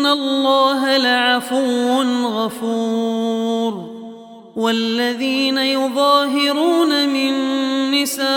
وإن الله لعفو غفور والذين يظاهرون من نسائهم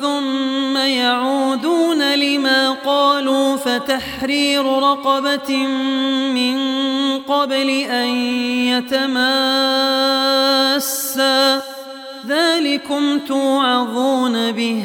ثم يعودون لما قالوا فتحرير رقبة من قبل أن يتماسا ذلكم توعظون به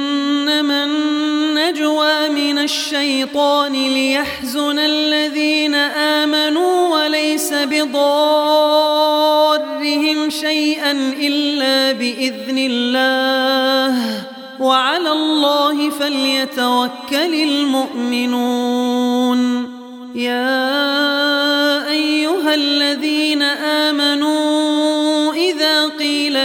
الشيطان ليحزن الذين آمنوا وليس بضارهم شيئا إلا بإذن الله. وعلى الله فليتوكل المؤمنون. يا أيها الذين آمنوا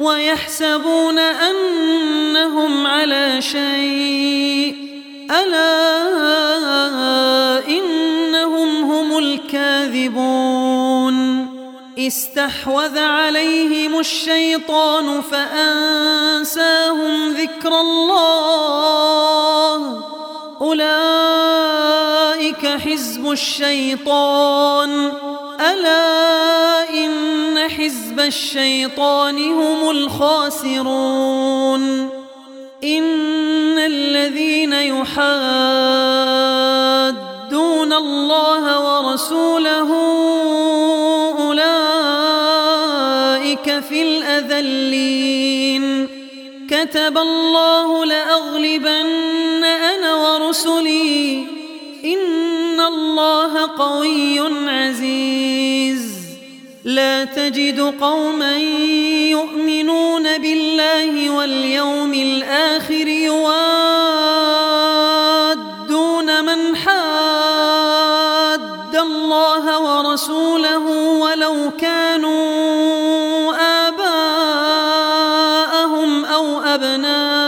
ويحسبون أنهم على شيء. ألا إنهم هم الكاذبون. استحوذ عليهم الشيطان فأنساهم ذكر الله. أولئك حزب الشيطان. ألا إن حزب الشيطان هم الخاسرون إن الذين يحادون الله ورسوله أولئك في الأذلين. كتب الله لأغلبن أنا ورسلي إن الله قوي عزيز. لا تجد قوما يؤمنون بالله واليوم الآخر يوادون من حاد الله ورسوله ولو كانوا آباءهم أو أبناءهم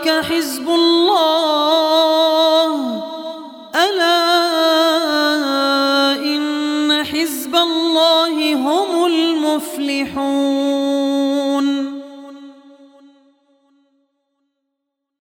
ذلك حزب الله